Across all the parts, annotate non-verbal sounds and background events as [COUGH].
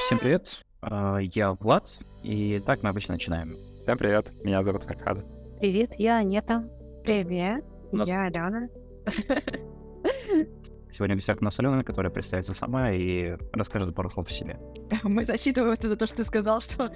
Всем привет, а, я Влад, и так мы обычно начинаем. Всем привет, меня зовут Фархад. Привет, я Анета. Привет, нас- я Алена. [LAUGHS] Сегодня в гостях у нас Алена, которая представится сама и расскажет пару слов о себе. [LAUGHS] Мы засчитываем это за то, что ты сказал, [LAUGHS] что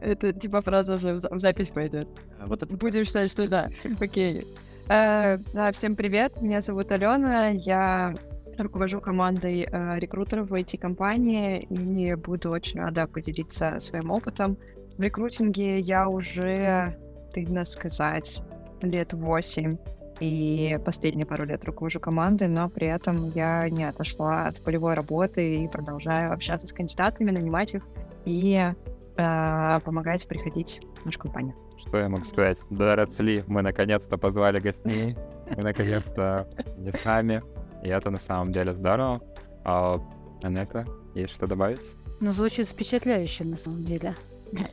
это типа фраза уже в за- в запись пойдет. А Вот это Будем считать, что да. [LAUGHS] Окей. Э, да, всем привет, меня зовут Алена, я руковожу командой э, рекрутеров в IT-компании и буду очень рада поделиться своим опытом. В рекрутинге я уже, стыдно сказать, лет 8 и последние пару лет руковожу командой, но при этом я не отошла от полевой работы и продолжаю общаться с кандидатами, нанимать их и э, помогать приходить в нашу компанию. Что я могу сказать? Доросли, мы наконец-то позвали гостей. Мы наконец-то не сами. И это на самом деле здорово. А, Анета, есть что добавить? Ну, звучит впечатляюще, на самом деле. [LAUGHS]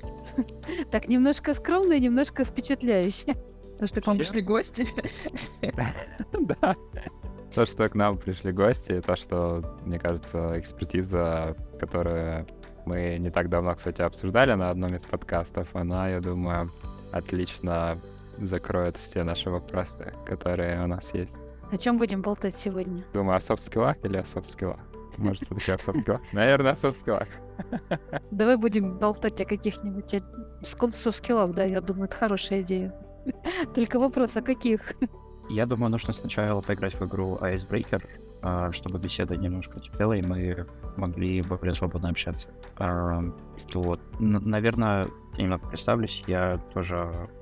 Так, немножко скромно и немножко впечатляюще. Потому что к вам пришли гости. [LAUGHS] Да. То, что к нам пришли гости, и то, что, мне кажется, экспертиза, которую мы не так давно, кстати, обсуждали на одном из подкастов, она, я думаю, отлично закроет все наши вопросы, которые у нас есть. О чем будем болтать сегодня? Думаю, о софт-скиллах или о софт-скиллах? Может, все-таки о софт-скиллах? Наверное, о софт-скиллах. Давай будем болтать о каких-нибудь софт-скиллах, да, я думаю, это хорошая идея. [LAUGHS] Только вопрос, о каких? Я думаю, нужно сначала поиграть в игру Icebreaker, а, чтобы беседа немножко теплела, и мы могли более свободно общаться. А, Вот. Наверное, немного представлюсь, я тоже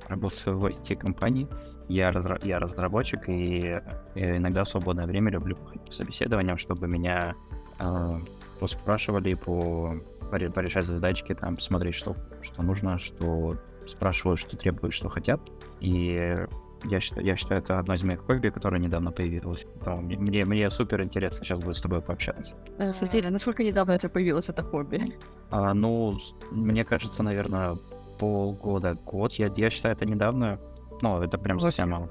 работаю в IT-компании, я, разра- я разработчик, и э, иногда в свободное время люблю по собеседованиям, чтобы меня а, поспрашивали, по, поре- порешать задачки, там, посмотреть, что, что нужно, что спрашивают, что требуют, что хотят. И я считаю, я считаю, это одно из моих хобби, которое недавно появилось. Поэтому мне, мне, супер интересно сейчас будет с тобой пообщаться. Сузеля, насколько недавно у тебя появилось это хобби? А, ну, мне кажется, наверное, полгода, год. Я, я считаю, это недавно. Ну, это прям совсем мало.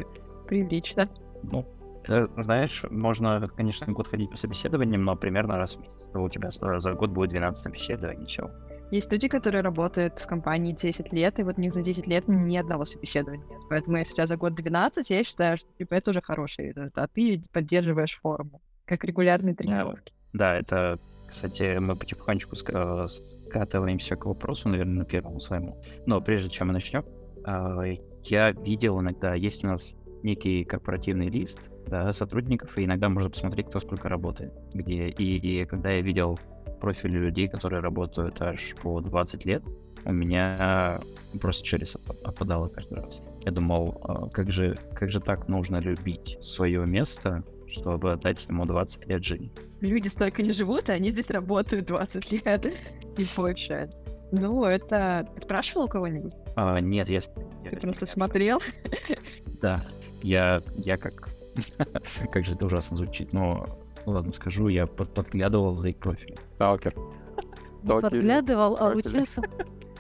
Прилично. Ну, э, знаешь, можно, конечно, год ходить по собеседованиям, но примерно раз в месяц у тебя за год будет 12 собеседований, все. Есть люди, которые работают в компании 10 лет, и вот у них за 10 лет ни одного собеседования нет. Поэтому если у тебя за год 12, я считаю, что типа, это уже хороший результат. А ты поддерживаешь форму, как регулярные тренировки. Да, это, кстати, мы потихонечку ска- скатываемся к вопросу, наверное, первому своему. Но прежде чем мы начнем, а, я видел иногда, есть у нас некий корпоративный лист да, сотрудников, и иногда можно посмотреть, кто сколько работает, где. И, и когда я видел профили людей, которые работают аж по 20 лет, у меня просто через опа- опадало каждый раз. Я думал, а, как же, как же так нужно любить свое место, чтобы отдать ему 20 лет жизни. Люди столько не живут, а они здесь работают 20 лет и больше. Ну, это... Ты спрашивал кого-нибудь? А, нет, я... я Ты с- просто смотрел? Да, я, я как... [LAUGHS] как же это ужасно звучит, но... ну ладно, скажу, я под- подглядывал за их профиль. Сталкер. Не подглядывал, а учился.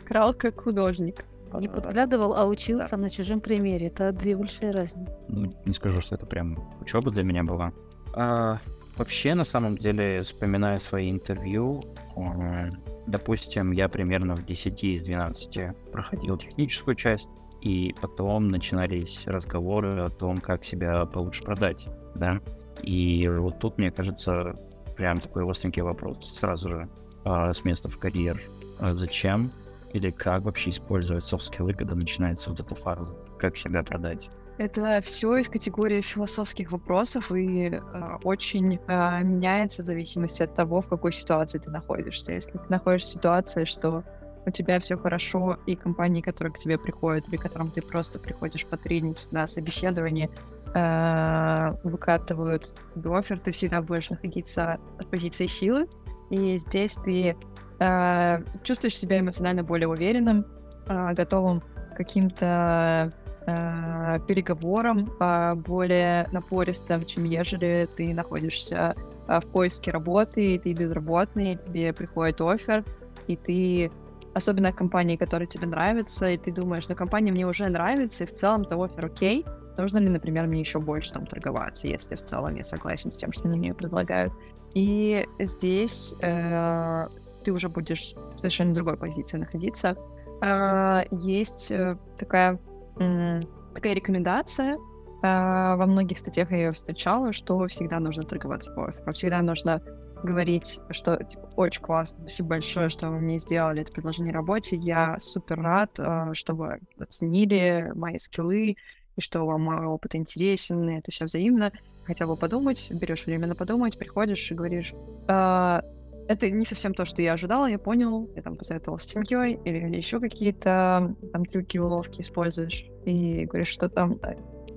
Крал как художник. Не подглядывал, а учился на чужом примере. Это две большие разницы. Ну, не скажу, что это прям учеба для меня была. А, вообще, на самом деле, вспоминая свои интервью, м, допустим, я примерно в 10 из 12 проходил техническую часть, и потом начинались разговоры о том, как себя получше продать, да. И вот тут, мне кажется, прям такой остренький вопрос сразу же а, с места в карьер. А зачем или как вообще использовать софт-скиллы, когда начинается вот эта фаза? Как себя продать? Это все из категории философских вопросов и э, очень э, меняется в зависимости от того, в какой ситуации ты находишься. Если ты находишься в ситуации, что у тебя все хорошо, и компании, которые к тебе приходят, или к которым ты просто приходишь по тренинг на собеседование, э, выкатывают тебе офер, ты всегда будешь находиться в позиции силы, и здесь ты э, чувствуешь себя эмоционально более уверенным, э, готовым к каким-то э, переговорам э, более напористым, чем ежели ты находишься э, в поиске работы, и ты безработный, тебе приходит офер, и ты особенно компании, которые тебе нравятся, и ты думаешь, ну, компания мне уже нравится, и в целом-то офер окей, нужно ли, например, мне еще больше там торговаться, если в целом я согласен с тем, что они мне предлагают. И здесь э, ты уже будешь в совершенно другой позиции находиться. Э, есть э, такая, м, такая рекомендация, э, во многих статьях я ее встречала, что всегда нужно торговаться по офферу, всегда нужно говорить, что типа, очень классно, спасибо большое, что вы мне сделали это предложение работе, я супер рад, э, что вы оценили мои скиллы, и что вам мой опыт интересен, и это все взаимно. Хотел бы подумать, берешь время на подумать, приходишь и говоришь, «А, это не совсем то, что я ожидала, я понял, я там посоветовал с семьей или, или еще какие-то там трюки, уловки используешь, и говоришь, что там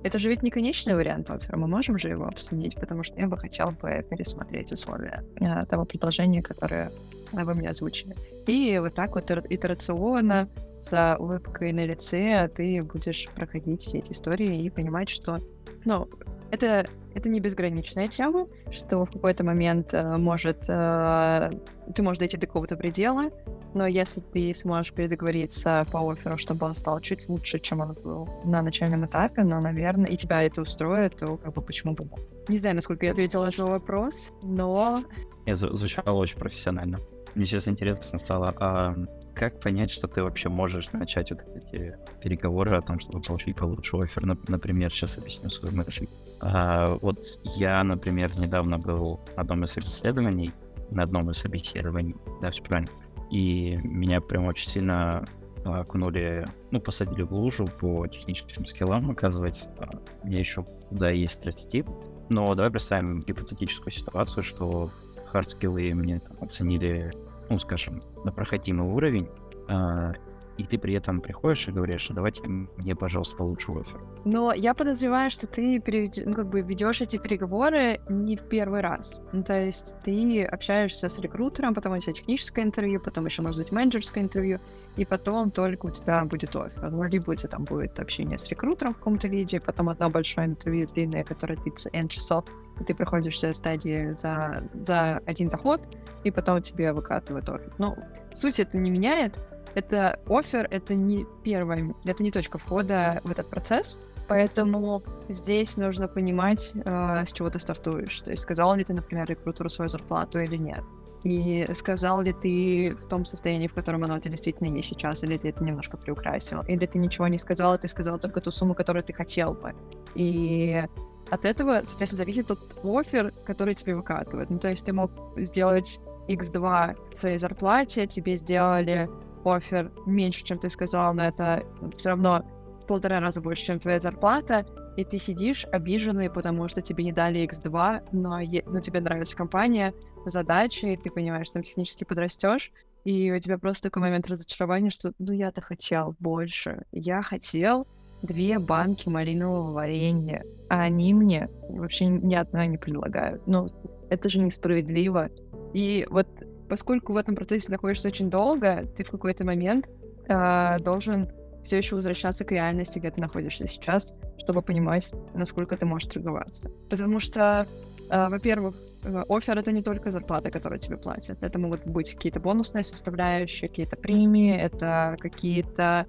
это же ведь не конечный вариант оффера, мы можем же его обсудить, потому что я бы хотел бы пересмотреть условия э, того предложения, которое вы мне озвучили. И вот так вот итерационно, с улыбкой на лице, ты будешь проходить все эти истории и понимать, что, ну, это, это не безграничная тема, что в какой-то момент э, может э, ты можешь дойти до какого-то предела, но если ты сможешь передоговориться по офферу, чтобы он стал чуть лучше, чем он был на начальном этапе, но, наверное, и тебя это устроит, то как бы почему бы нет. Не знаю, насколько я ответила на вопрос, но... Я звучало очень профессионально. Мне сейчас интересно стало, а как понять, что ты вообще можешь начать вот эти переговоры о том, чтобы получить получше оффер? Например, сейчас объясню свою мысль. А, вот я, например, недавно был на одном из исследований, на одном из собеседований, да, все правильно, и меня прям очень сильно окунули, ну, посадили в лужу по техническим скиллам, оказывается. А, мне еще куда есть расти. Но давай представим гипотетическую ситуацию, что хардскиллы мне там, оценили ну, скажем, на проходимый уровень, а, и ты при этом приходишь и говоришь, давайте мне, пожалуйста, получше офер. Но я подозреваю, что ты перевед... ну, как бы ведешь эти переговоры не первый раз. Ну, то есть ты общаешься с рекрутером, потом у тебя техническое интервью, потом еще, может быть, менеджерское интервью, и потом только у тебя будет офер. Ну, либо у тебя там будет общение с рекрутером в каком-то виде, потом одно большое интервью длинное, которое длится N часов, ты проходишь все стадии за, за один заход, и потом тебе выкатывают офер. Ну, суть это не меняет, это офер, это не первая, это не точка входа в этот процесс, поэтому здесь нужно понимать, э, с чего ты стартуешь. То есть сказал ли ты, например, рекрутеру свою зарплату или нет. И сказал ли ты в том состоянии, в котором оно у тебя действительно есть сейчас, или ты это немножко приукрасил, или ты ничего не сказал, а ты сказал только ту сумму, которую ты хотел бы. И от этого, соответственно, зависит тот офер, который тебе выкатывают. Ну, то есть ты мог сделать X2 в своей зарплате, тебе сделали офер меньше, чем ты сказал, но это все равно в полтора раза больше, чем твоя зарплата, и ты сидишь обиженный, потому что тебе не дали X2, но, но тебе нравится компания, задачи, и ты понимаешь, что там технически подрастешь, и у тебя просто такой момент разочарования, что ну я-то хотел больше. Я хотел две банки малинового варенья, а они мне вообще ни одна не предлагают. Ну, это же несправедливо. И вот поскольку в этом процессе находишься очень долго, ты в какой-то момент э, должен все еще возвращаться к реальности, где ты находишься сейчас, чтобы понимать, насколько ты можешь торговаться. Потому что, э, во-первых, офер это не только зарплата, которую тебе платят. Это могут быть какие-то бонусные составляющие, какие-то премии, это какие-то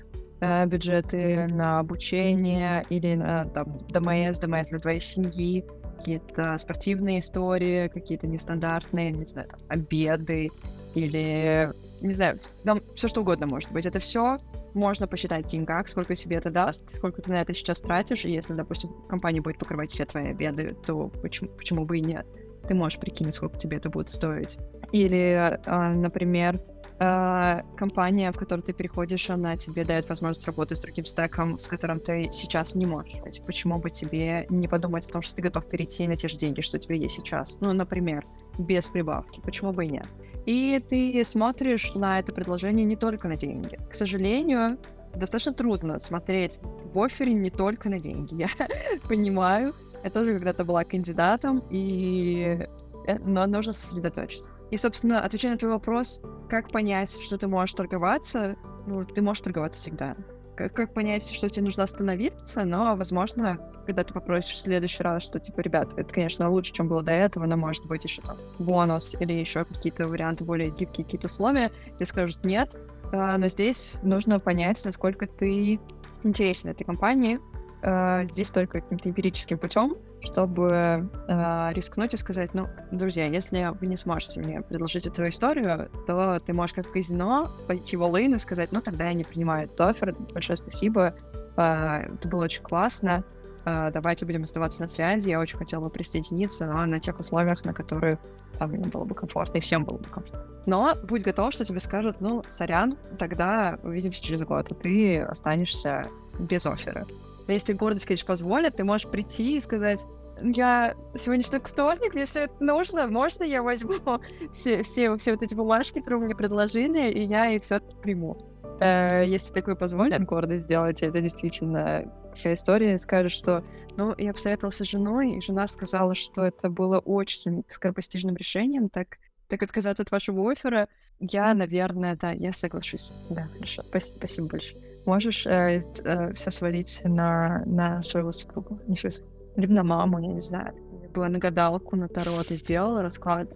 бюджеты на обучение или на там, ДМС, ДМС для твоей семьи, какие-то спортивные истории, какие-то нестандартные, не знаю, там, обеды или, не знаю, там все что угодно может быть. Это все можно посчитать в деньгах, сколько себе это даст, сколько ты на это сейчас тратишь, и если, допустим, компания будет покрывать все твои обеды, то почему, почему бы и нет? Ты можешь прикинуть, сколько тебе это будет стоить. Или, а, например, э, компания, в которую ты переходишь, она тебе дает возможность работать с другим стеком, с которым ты сейчас не можешь. Почему бы тебе не подумать о том, что ты готов перейти на те же деньги, что у тебя есть сейчас? Ну, например, без прибавки. Почему бы и нет? И ты смотришь на это предложение не только на деньги. К сожалению, достаточно трудно смотреть в офере не только на деньги. [LAUGHS] Я понимаю, я тоже когда-то была кандидатом, и э, но нужно сосредоточиться. И, собственно, отвечая на твой вопрос, как понять, что ты можешь торговаться, ну, ты можешь торговаться всегда. Как, как понять, что тебе нужно остановиться, но, возможно, когда ты попросишь в следующий раз, что, типа, ребят, это, конечно, лучше, чем было до этого, но, может быть, еще там бонус или еще какие-то варианты более гибкие, какие-то условия, тебе скажут нет, а, но здесь нужно понять, насколько ты интересен этой компании. А, Здесь только каким-то эмпирическим путем, чтобы а, рискнуть и сказать, ну, друзья, если вы не сможете мне предложить эту историю, то ты можешь как казино пойти в all и сказать, ну, тогда я не принимаю этот оффер, большое спасибо, а, это было очень классно, а, давайте будем оставаться на связи, я очень хотела бы присоединиться, но на тех условиях, на которые там мне было бы комфортно, и всем было бы комфортно. Но будь готов, что тебе скажут, ну, сорян, тогда увидимся через год, а ты останешься без оффера. Но если гордость, конечно, позволит, ты можешь прийти и сказать, я сегодняшний вторник, мне все это нужно, можно я возьму [LAUGHS] все, все, все вот эти бумажки, которые мне предложили, и я их все приму. Э, Если такое позволит гордость сделать, это действительно такая история, скажешь, что ну, я посоветовался с женой, и жена сказала, что это было очень скоропостижным решением, так, так отказаться от вашего оффера, я, наверное, да, я соглашусь. Да, хорошо, спасибо, спасибо большое. Можешь все свалить на, на своего супруга, не свою супругу. либо на маму, я не знаю. Была на гадалку, на таро ты сделала расклад.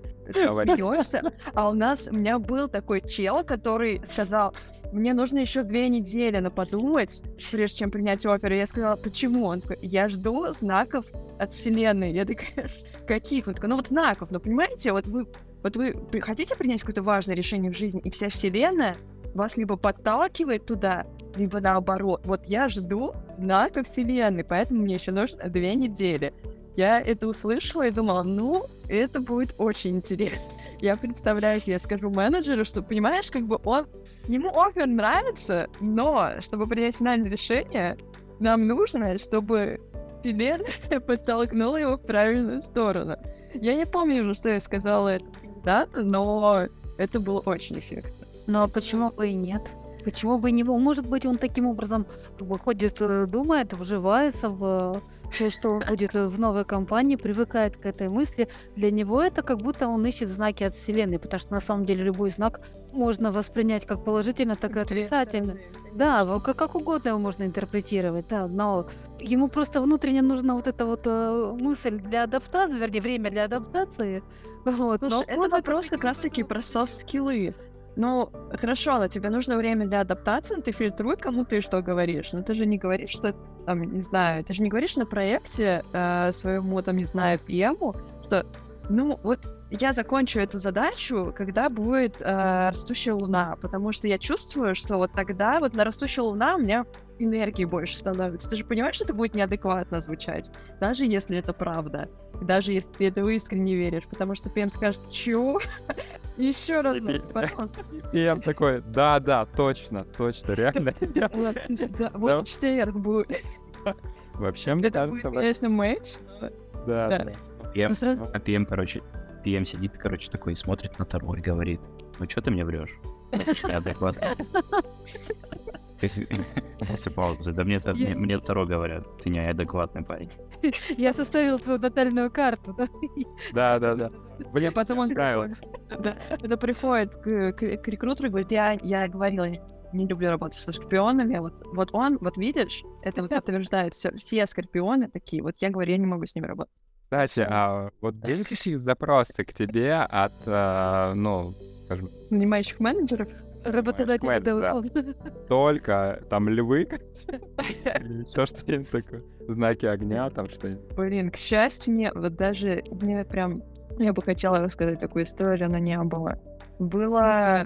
А у нас, у меня был такой чел, который сказал, мне нужно еще две недели на подумать, прежде чем принять офер. И я сказала, почему? Он такой, я жду знаков от вселенной. Я такая, каких? Он такой, ну вот знаков. Но понимаете, вот вы, вот вы хотите принять какое-то важное решение в жизни, и вся вселенная вас либо подталкивает туда, либо наоборот. Вот я жду знаков вселенной, поэтому мне еще нужно две недели. Я это услышала и думала, ну, это будет очень интересно. Я представляю, я скажу менеджеру, что, понимаешь, как бы он Ему офер нравится, но чтобы принять финальное решение, нам нужно, чтобы вселенная [LAUGHS] подтолкнула его в правильную сторону. Я не помню уже, что я сказала этому кандидату, но это было очень эффектно. А почему бы и нет? Почему бы не? Может быть, он таким образом как бы ходит, э, думает, вживается в то, что он будет э, в новой компании, привыкает к этой мысли. Для него это как будто он ищет знаки от Вселенной, потому что на самом деле любой знак можно воспринять как положительно, так и отрицательно. Да, как, как угодно его можно интерпретировать, да, но ему просто внутренне нужна вот эта вот э, мысль для адаптации, вернее, время для адаптации. [LAUGHS] Вот, Слушай, но это вопрос как раз-таки про софт-скиллы. Ну, хорошо, но тебе нужно время для адаптации, но ты фильтруй, кому ты что говоришь. Но ты же не говоришь, что, там, не знаю, ты же не говоришь на проекте э, своему, там, не знаю, пьему, что, ну, вот я закончу эту задачу, когда будет э, растущая луна, потому что я чувствую, что вот тогда вот на растущей луна у меня энергии больше становится. Ты же понимаешь, что это будет неадекватно звучать, даже если это правда, даже если ты этого искренне веришь, потому что ПМ скажет, чё? [LAUGHS] Еще раз, пожалуйста. И я такой, да-да, точно, точно, реально. [LAUGHS] Вот четверг будет. Вообще, мне Это кажется, конечно, матч. да. PM, Ну, а PM, короче, PM сидит, короче, такой, смотрит на Таро и говорит, ну что ты мне врешь? [LAUGHS] [LAUGHS] После паузы. Да мне, это- Я- мне, Таро говорят, ты неадекватный парень. [LAUGHS] Я составил твою натальную карту, да? [LAUGHS] Да, да, да. Блин, Потом он правило. Да, это приходит к, к- к рекрутеру и говорит, я, я говорила, не, люблю работать со скорпионами, вот, вот он, вот видишь, это вот подтверждает все, все скорпионы такие, вот я говорю, я не могу с ними работать. Кстати, а вот были какие запросы к тебе от, э, ну, скажем, Нанимающих менеджеров. Работодатель да. давал. только там львы, еще что-нибудь такое, знаки огня, там что-нибудь. Блин, к счастью, нет, вот даже мне прям, я бы хотела рассказать такую историю, но не было. Было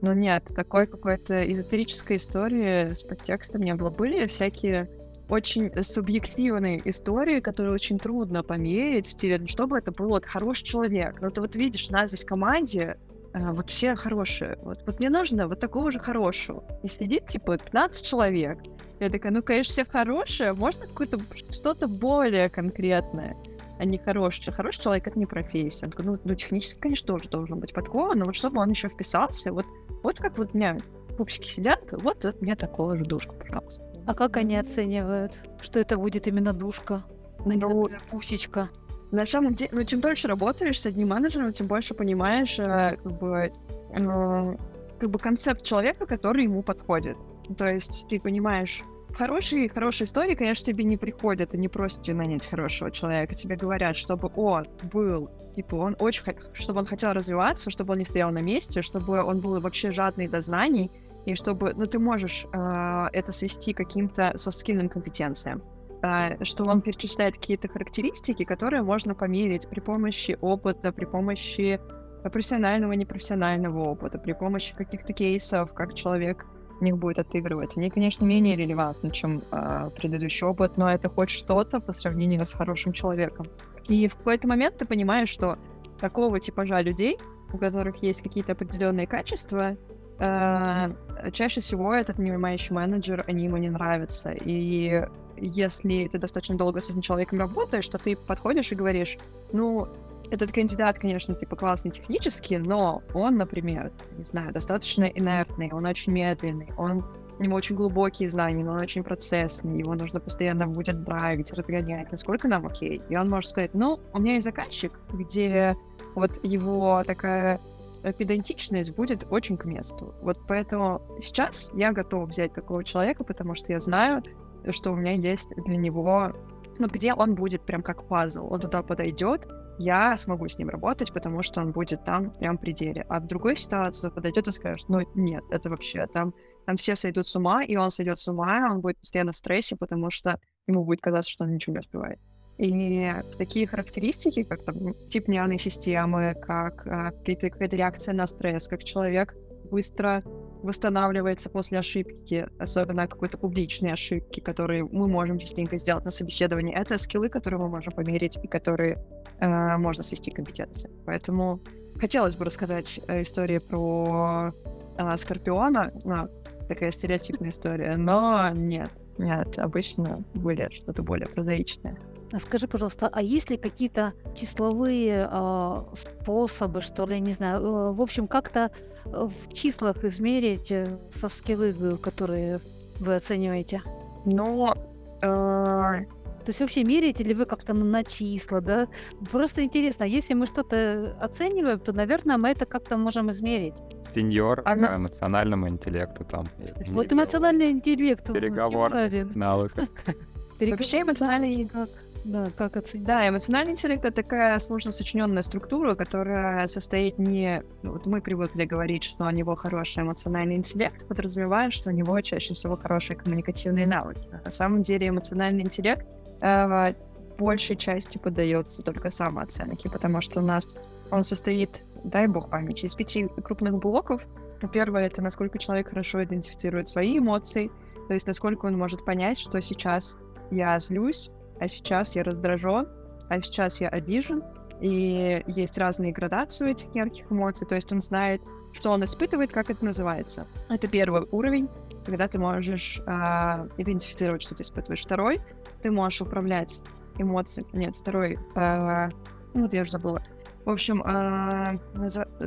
Ну нет, такой какой-то эзотерической истории с подтекстом не было. Были всякие очень субъективные истории, которые очень трудно померить, в стиле, ну, чтобы это был вот хороший человек. Но ты вот видишь, у нас здесь в команде э, вот все хорошие. Вот, вот мне нужно вот такого же хорошего. И сидит, типа, 15 человек. Я такая, ну, конечно, все хорошие, можно какое-то что-то более конкретное, а не хороший. Хороший человек — это не профессия. Он такой, ну, ну, технически, конечно, тоже должен быть подкован, но вот чтобы он еще вписался, вот, вот как вот у меня пупсики сидят, вот от меня такого же душку, пожалуйста. А как они оценивают, что это будет именно душка? а Ну, пусечка. На самом деле, ну, чем дольше работаешь с одним менеджером, тем больше понимаешь, э, как бы, э, как бы концепт человека, который ему подходит. То есть ты понимаешь, хорошие, хорошие истории, конечно, тебе не приходят и не просят тебя нанять хорошего человека. Тебе говорят, чтобы он был, типа, он очень, чтобы он хотел развиваться, чтобы он не стоял на месте, чтобы он был вообще жадный до знаний, и чтобы, ну, ты можешь э, это свести к каким-то софтскильным компетенциям, что он перечисляет какие-то характеристики, которые можно померить при помощи опыта, при помощи профессионального и непрофессионального опыта, при помощи каких-то кейсов, как человек в них будет отыгрывать. Они, конечно, менее релевантны, чем э, предыдущий опыт, но это хоть что-то по сравнению с хорошим человеком. И в какой-то момент ты понимаешь, что такого типажа людей, у которых есть какие-то определенные качества, э, чаще всего этот нанимающий менеджер, они ему не нравятся. И если ты достаточно долго с этим человеком работаешь, то ты подходишь и говоришь, ну, этот кандидат, конечно, типа классный технически, но он, например, не знаю, достаточно инертный, он очень медленный, он у него очень глубокие знания, но он очень процессный, его нужно постоянно будет драйвить, разгонять, насколько нам окей. И он может сказать, ну, у меня есть заказчик, где вот его такая педантичность будет очень к месту. Вот поэтому сейчас я готова взять такого человека, потому что я знаю, что у меня есть для него вот где он будет прям как пазл. Он туда подойдет, я смогу с ним работать, потому что он будет там прям в пределе. А в другой ситуации подойдет и скажет, ну нет, это вообще там, там все сойдут с ума, и он сойдет с ума, он будет постоянно в стрессе, потому что ему будет казаться, что он ничего не успевает. И такие характеристики, как там, тип нервной системы, как а, какая-то реакция на стресс, как человек быстро восстанавливается после ошибки, особенно какой-то публичной ошибки, которые мы можем частенько сделать на собеседовании. Это скиллы, которые мы можем померить и которые э, можно свести к компетенции. Поэтому хотелось бы рассказать э, историю про э, Скорпиона, ну, такая стереотипная история, но нет, нет, обычно более что-то более прозаичное. А скажи, пожалуйста, а есть ли какие-то числовые э, способы, что ли, не знаю, э, в общем, как-то в числах измерить э, софт-скиллы, которые вы оцениваете? Но э, то есть вообще меряете ли вы как-то на числа, да? Просто интересно, если мы что-то оцениваем, то, наверное, мы это как-то можем измерить. Сеньор Она... эмоциональному интеллекту там. Вот эмоциональный интеллект. Переговор, навык. Вообще эмоциональный интеллект да, как оценить? Да, эмоциональный интеллект — это такая сложно сочиненная структура, которая состоит не... Ну, вот мы привыкли говорить, что у него хороший эмоциональный интеллект, подразумевает, что у него чаще всего хорошие коммуникативные навыки. На самом деле эмоциональный интеллект э, большей части поддается только самооценке, потому что у нас он состоит, дай бог памяти, из пяти крупных блоков. Первое — это насколько человек хорошо идентифицирует свои эмоции, то есть насколько он может понять, что сейчас я злюсь, а сейчас я раздражен, а сейчас я обижен, и есть разные градации этих ярких эмоций, то есть он знает, что он испытывает, как это называется. Это первый уровень, когда ты можешь э, идентифицировать, что ты испытываешь. Второй, ты можешь управлять эмоциями. Нет, второй, э, вот я уже забыла. В общем, э,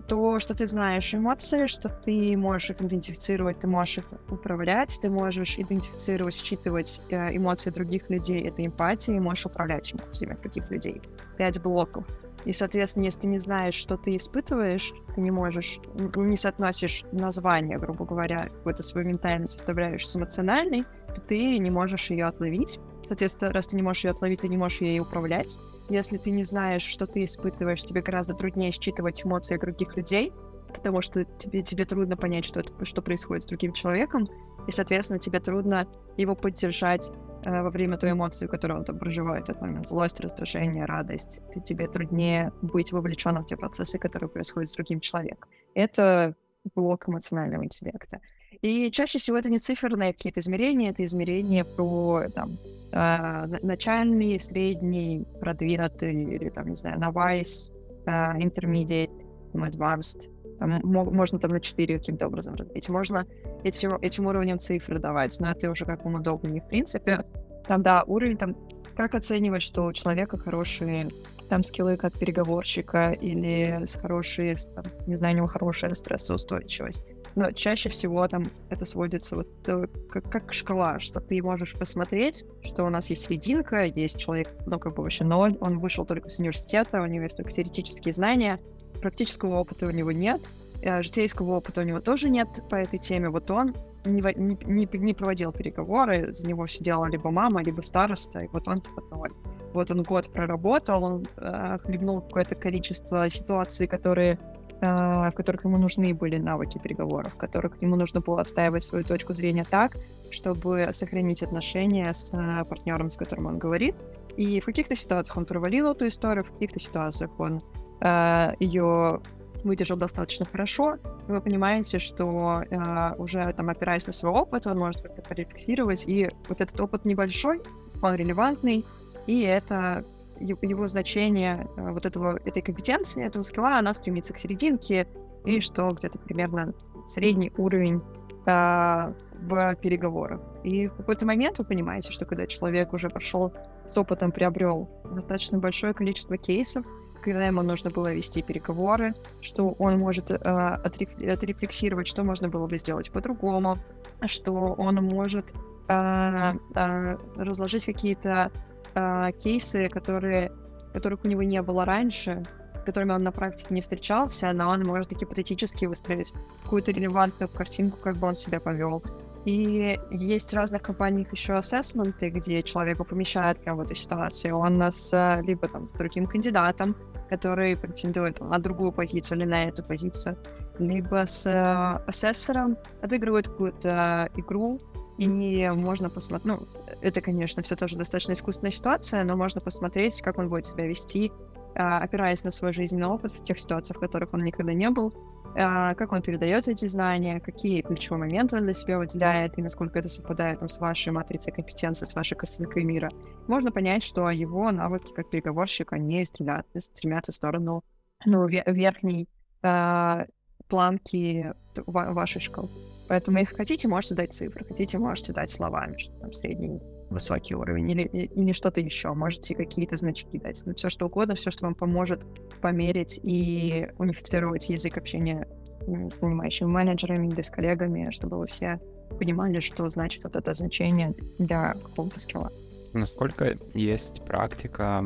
то, что ты знаешь эмоции, что ты можешь их идентифицировать, ты можешь их управлять, ты можешь идентифицировать, считывать э, эмоции других людей, это эмпатия, и можешь управлять эмоциями других людей. Пять блоков. И, соответственно, если ты не знаешь, что ты испытываешь, ты не можешь, не соотносишь название, грубо говоря, какой-то свою ментальную составляющую с эмоциональной, то ты не можешь ее отловить. Соответственно, раз ты не можешь ее отловить, ты не можешь ей управлять. Если ты не знаешь, что ты испытываешь, тебе гораздо труднее считывать эмоции других людей, потому что тебе, тебе трудно понять, что, это, что происходит с другим человеком, и, соответственно, тебе трудно его поддержать э, во время той эмоции, которую он там проживает, этот момент, злость, раздражение, радость. И тебе труднее быть вовлеченным в те процессы, которые происходят с другим человеком. Это блок эмоционального интеллекта. И чаще всего это не циферные какие-то измерения, это измерения про там, начальный, средний, продвинутый, или там, не знаю, novice, э, intermediate, advanced. Там, можно там на 4 каким-то образом разбить. Можно этим, этим уровнем цифры давать, но это уже как вам удобнее. В принципе, там, да, уровень, там, как оценивать, что у человека хорошие там скиллы как переговорщика или с хорошей, там, не знаю, у него хорошая стрессоустойчивость но чаще всего там это сводится вот э, как, как шкала, что ты можешь посмотреть, что у нас есть серединка, есть человек, ну, как бы вообще ноль, он вышел только с университета, у него есть только теоретические знания, практического опыта у него нет, э, житейского опыта у него тоже нет по этой теме, вот он не, не, не проводил переговоры, за него сидела либо мама, либо староста, и вот он типа ноль. Вот он год проработал, он э, хлебнул какое-то количество ситуаций, которые в которых ему нужны были навыки переговоров, в которых ему нужно было отстаивать свою точку зрения так, чтобы сохранить отношения с а, партнером, с которым он говорит. И в каких-то ситуациях он провалил эту историю, в каких-то ситуациях он э, ее выдержал достаточно хорошо. Вы понимаете, что э, уже там опираясь на свой опыт, он может как-то порефлексировать, и вот этот опыт небольшой, он релевантный, и это его значение э, вот этого, этой компетенции, этого скилла, она стремится к серединке, и что где-то примерно средний уровень э, в переговорах. И в какой-то момент вы понимаете, что когда человек уже прошел с опытом, приобрел достаточно большое количество кейсов, когда ему нужно было вести переговоры, что он может э, отрефлексировать, что можно было бы сделать по-другому, что он может э, э, разложить какие-то э, кейсы, которые, которых у него не было раньше, с которыми он на практике не встречался, но он может гипотетически выстроить какую-то релевантную картинку, как бы он себя повел. И есть в разных компаниях еще ассессменты, где человеку помещают эту ситуацию. Он с либо там с другим кандидатом, который претендует на другую позицию или на эту позицию, либо с э, ассессором отыгрывает какую-то игру, и можно посмотреть, ну, это, конечно, все тоже достаточно искусственная ситуация, но можно посмотреть, как он будет себя вести, а, опираясь на свой жизненный опыт в тех ситуациях, в которых он никогда не был, а, как он передает эти знания, какие ключевые моменты он для себя выделяет, и насколько это совпадает там, с вашей матрицей компетенции, с вашей картинкой мира. Можно понять, что его навыки как переговорщика не стремят, стремятся в сторону ну, верхней э, планки вашей школы. Поэтому, если хотите, можете дать цифры, хотите, можете дать словами, что там средний высокий уровень или, или что-то еще. Можете какие-то значки дать. Ну, все что угодно, все, что вам поможет померить и унифицировать язык общения с нанимающими менеджерами, да с коллегами, чтобы вы все понимали, что значит вот это значение для какого-то скилла. Насколько есть практика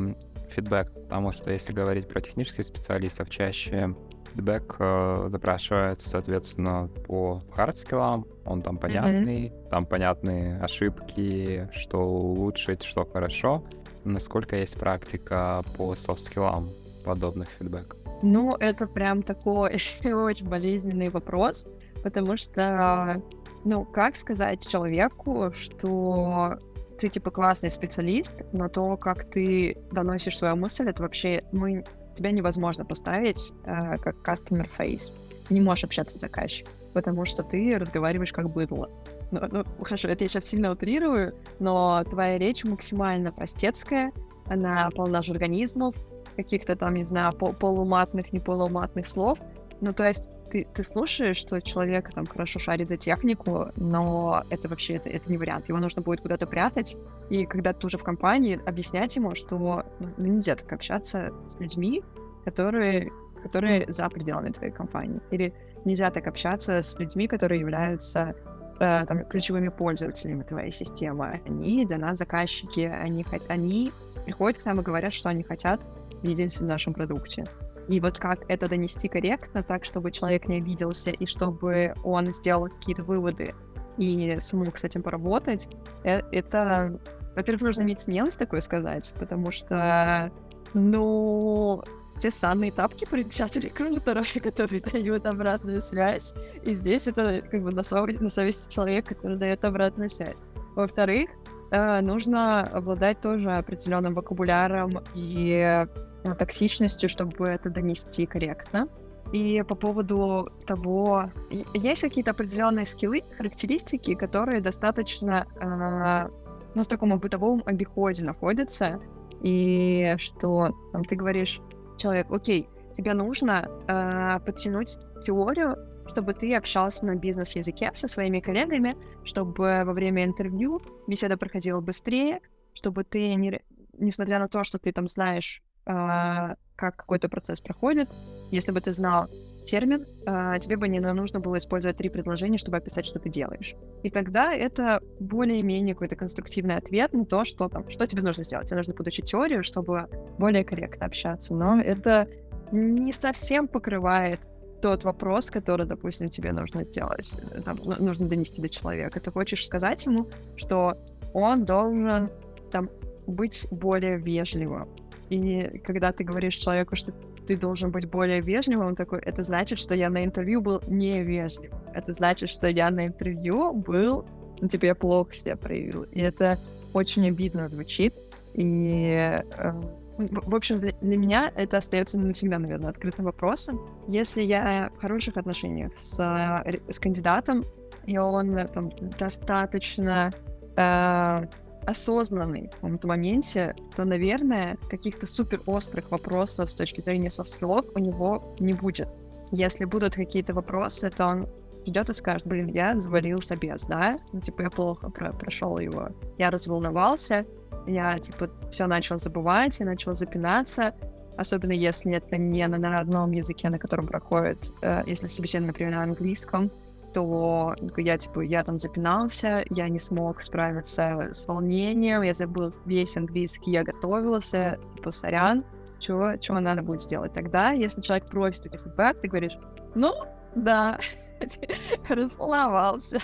фидбэк? Потому что если говорить про технических специалистов, чаще фидбэк э, запрашивается, соответственно, по хардскиллам, он там понятный, mm-hmm. там понятны ошибки, что улучшить, что хорошо. Насколько есть практика по софт-скиллам подобных фидбэк? Ну, это прям такой [LAUGHS] очень болезненный вопрос, потому что, ну, как сказать человеку, что ты, типа, классный специалист, но то, как ты доносишь свою мысль, это вообще, мы тебя невозможно поставить э, как customer face. Ты не можешь общаться с заказчиком, потому что ты разговариваешь как быдло. Ну, ну, хорошо, это я сейчас сильно утрирую, но твоя речь максимально простецкая, она полна жаргонизмов, каких-то там, не знаю, пол полуматных, не полуматных слов. Ну, то есть ты, ты слушаешь, что человек там хорошо шарит за технику, но это вообще это, это не вариант. Его нужно будет куда-то прятать, и когда ты уже в компании, объяснять ему, что ну, нельзя так общаться с людьми, которые, которые за пределами твоей компании. Или нельзя так общаться с людьми, которые являются э, там, ключевыми пользователями твоей системы. Они для нас заказчики, они, они приходят к нам и говорят, что они хотят видеть в нашем продукте. И вот как это донести корректно, так, чтобы человек не обиделся, и чтобы он сделал какие-то выводы и смог с этим поработать, э, это, во-первых, нужно иметь смелость такое сказать, потому что, ну, все санные тапки прилетят рекрутеры, которые дают обратную связь. И здесь это как бы на, совести, на совести человека, который дает обратную связь. Во-вторых, э, нужно обладать тоже определенным вокабуляром и токсичностью, чтобы это донести корректно. И по поводу того, есть какие-то определенные скиллы, характеристики, которые достаточно э, ну, в таком бытовом обиходе находятся, и что там, ты говоришь, человек, окей, тебе нужно э, подтянуть теорию, чтобы ты общался на бизнес-языке со своими коллегами, чтобы во время интервью беседа проходила быстрее, чтобы ты, не, несмотря на то, что ты там знаешь как какой-то процесс проходит. Если бы ты знал термин, а, тебе бы не нужно было использовать три предложения, чтобы описать, что ты делаешь. И тогда это более-менее какой-то конструктивный ответ на то, что там, что тебе нужно сделать. Тебе нужно подучить теорию, чтобы более корректно общаться. Но это не совсем покрывает тот вопрос, который, допустим, тебе нужно сделать, э, там, нужно донести до человека. Ты хочешь сказать ему, что он должен там быть более вежливым, и когда ты говоришь человеку, что ты должен быть более вежливым. Он такой, это значит, что я на интервью был невежлив. Это значит, что я на интервью был, ну, типа, я плохо себя проявил. И это очень обидно звучит. И, э, в общем, для, меня это остается навсегда, наверное, открытым вопросом. Если я в хороших отношениях с, э, с кандидатом, и он там, достаточно э, осознанный в каком-то моменте, то, наверное, каких-то супер острых вопросов с точки зрения софт-скиллов у него не будет. Если будут какие-то вопросы, то он придет и скажет, блин, я завалил собес, да? Ну, типа, я плохо про- прошел его. Я разволновался, я, типа, все начал забывать, я начал запинаться, особенно если это не на, на родном языке, на котором проходит, э, если собеседование, например, на английском, то я, типа, я там запинался, я не смог справиться с волнением, я забыл весь английский, я готовился, типа, сорян, чего, чего надо будет сделать? Тогда, если человек просит у тебя фидбэк, ты говоришь, ну, да, [LAUGHS] разволновался,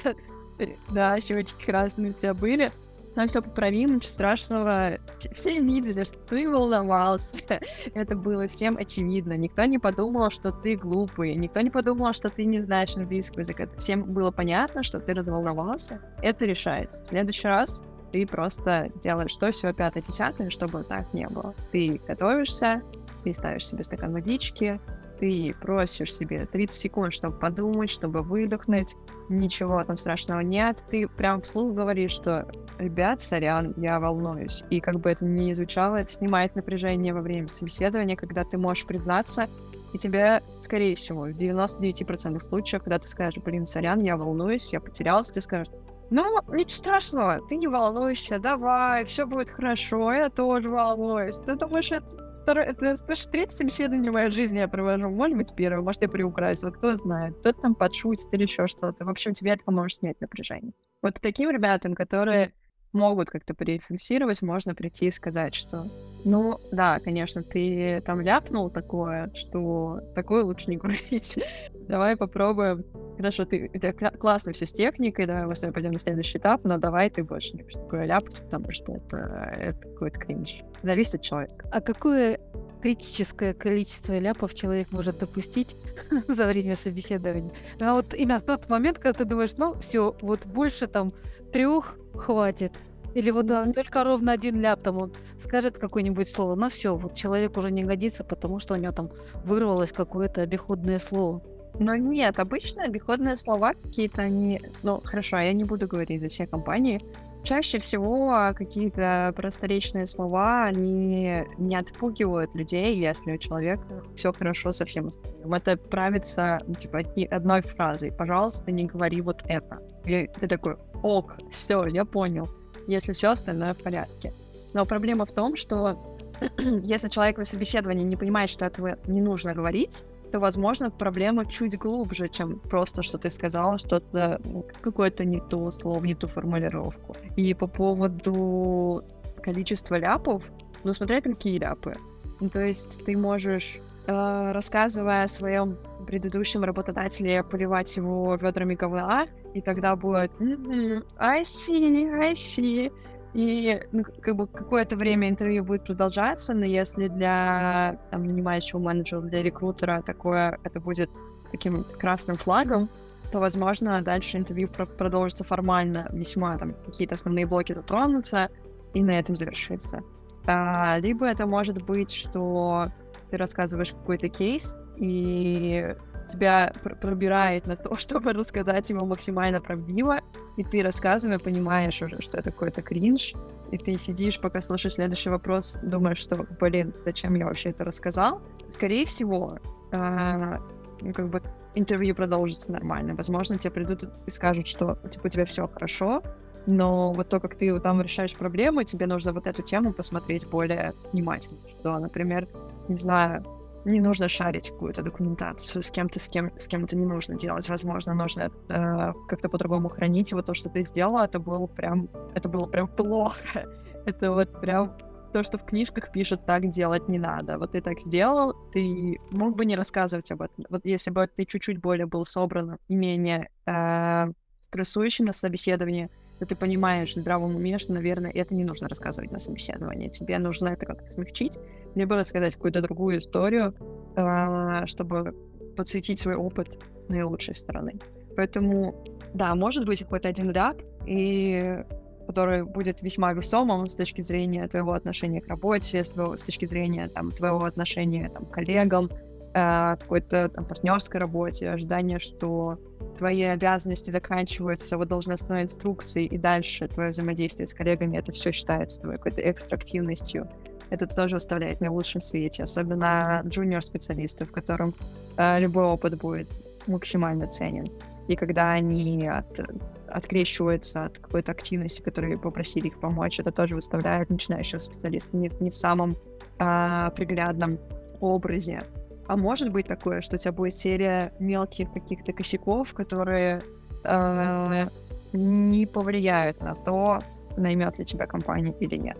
[LAUGHS] да, щечки красные у тебя были, там все поправимо, ничего страшного. Все видели, что ты волновался. [LAUGHS] Это было всем очевидно. Никто не подумал, что ты глупый. Никто не подумал, что ты не знаешь английского языка. Всем было понятно, что ты разволновался. Это решается. В следующий раз ты просто делаешь то, все пятое, десятое, чтобы так не было. Ты готовишься, ты ставишь себе стакан водички, ты просишь себе 30 секунд, чтобы подумать, чтобы выдохнуть, ничего там страшного нет. Ты прям вслух говоришь, что ребят, сорян, я волнуюсь. И как бы это ни звучало, это снимает напряжение во время собеседования, когда ты можешь признаться, и тебе, скорее всего, в 99% случаев, когда ты скажешь, блин, сорян, я волнуюсь, я потерялся, ты скажешь, ну, ничего страшного, ты не волнуйся, давай, все будет хорошо, я тоже волнуюсь. Ты думаешь, это второе, это спрашиваешь, третье собеседование в моей жизни я провожу, может быть, первое, может, я приукрасила, кто знает, кто-то там подшутит или еще что-то. В общем, тебе это поможет снять напряжение. Вот таким ребятам, которые могут как-то порефлексировать, можно прийти и сказать, что ну, да, конечно, ты там ляпнул такое, что такое лучше не говорить. [LAUGHS] давай попробуем. Хорошо, ты, это классно все с техникой, давай мы с тобой пойдем на следующий этап, но давай ты больше не будешь такое ляпать, потому что это, это какой-то кринж. Зависит от человека. А какое критическое количество ляпов человек может допустить [LAUGHS] за время собеседования? А вот именно тот момент, когда ты думаешь, ну все, вот больше там трех хватит. Или вот да, только ровно один ляп там он скажет какое-нибудь слово, но все, вот человек уже не годится, потому что у него там вырвалось какое-то обиходное слово. Но нет, обычно обиходные слова какие-то они... Ну, хорошо, я не буду говорить за все компании. Чаще всего какие-то просторечные слова, они не отпугивают людей, если у человека все хорошо со всем остальным. Это правится, ну, типа, одной фразой. Пожалуйста, не говори вот это. И ты такой, ок, все, я понял, если все остальное в порядке. Но проблема в том, что [CLEARS THROAT] если человек на собеседовании не понимает, что этого не нужно говорить, то, возможно, проблема чуть глубже, чем просто, что ты сказала что-то, какое-то не то слово, не ту формулировку. И по поводу количества ляпов, ну, смотря какие ляпы. Ну, то есть ты можешь, э, рассказывая о своем предыдущем работодателе, поливать его ведрами говна, и тогда будет «Мгм, I see, I see. И ну, как бы какое-то время интервью будет продолжаться, но если для там, нанимающего менеджера, для рекрутера такое это будет таким красным флагом, то, возможно, дальше интервью про- продолжится формально, весьма там какие-то основные блоки затронутся, и на этом завершится. А, либо это может быть, что ты рассказываешь какой-то кейс, и тебя пр- пробирает на то, [LAUGHS] чтобы рассказать его максимально правдиво, и ты рассказывая понимаешь уже, что это какой-то кринж, и ты сидишь, пока слушаешь следующий вопрос, думаешь, что, блин, зачем я вообще это рассказал? Скорее всего, ну, как бы интервью продолжится нормально. Возможно, тебе придут и скажут, что типа у тебя все хорошо, но вот то, как ты там решаешь проблемы, тебе нужно вот эту тему посмотреть более внимательно. Что, например, не знаю, не нужно шарить какую-то документацию с кем-то, с кем с кем-то не нужно делать. Возможно, нужно э, как-то по-другому хранить. И вот то, что ты сделала, это было прям, это было прям плохо. [LAUGHS] Это вот прям то, что в книжках пишут, так делать не надо. Вот ты так сделал, ты мог бы не рассказывать об этом. Вот если бы ты чуть-чуть более был собран и менее э, стрессующим на собеседовании, то ты понимаешь в здравом уме, что, наверное, это не нужно рассказывать на собеседовании. Тебе нужно это как-то смягчить, либо рассказать какую-то другую историю, а, чтобы подсветить свой опыт с наилучшей стороны. Поэтому, да, может быть какой-то один ряд, и который будет весьма весомым с точки зрения твоего отношения к работе, с, твоего, с точки зрения там, твоего отношения там, к коллегам, э, какой-то там, партнерской работе, ожидание, что твои обязанности заканчиваются вот должностной инструкцией, и дальше твое взаимодействие с коллегами, это все считается твоей какой-то экстра-активностью. Это тоже выставляет на лучшем свете, особенно джуниор-специалистов, в котором э, любой опыт будет максимально ценен. И когда они от, открещиваются от какой-то активности, которую попросили их помочь, это тоже выставляет начинающего специалиста не, не в самом а, приглядном образе. А может быть такое, что у тебя будет серия мелких каких-то косяков, которые э, не повлияют на то, наймет ли тебя компания или нет.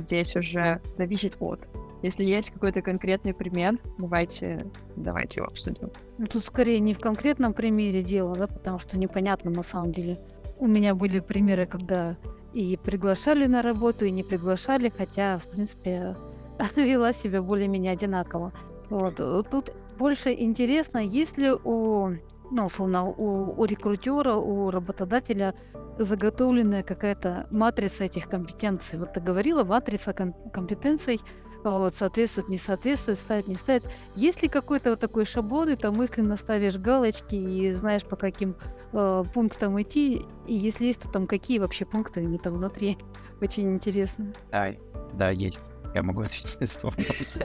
Здесь уже зависит от. Если есть какой-то конкретный пример, давайте, давайте его обсудим. Ну, тут скорее не в конкретном примере дело, да, потому что непонятно на самом деле. У меня были примеры, когда и приглашали на работу, и не приглашали, хотя, в принципе, [LAUGHS] вела себя более-менее одинаково. Вот. Тут больше интересно, есть ли у, ну, условно, у, у рекрутера, у работодателя заготовленная какая-то матрица этих компетенций. Вот ты говорила, матрица ком- компетенций, вот, соответствует, не соответствует, ставит, не ставит. Есть ли какой-то вот такой шаблон, и там мысленно ставишь галочки и знаешь, по каким э, пунктам идти, и если есть, то там какие вообще пункты они там внутри? [LAUGHS] Очень интересно. Да, да, есть. Я могу ответить на этот вопрос. [LAUGHS]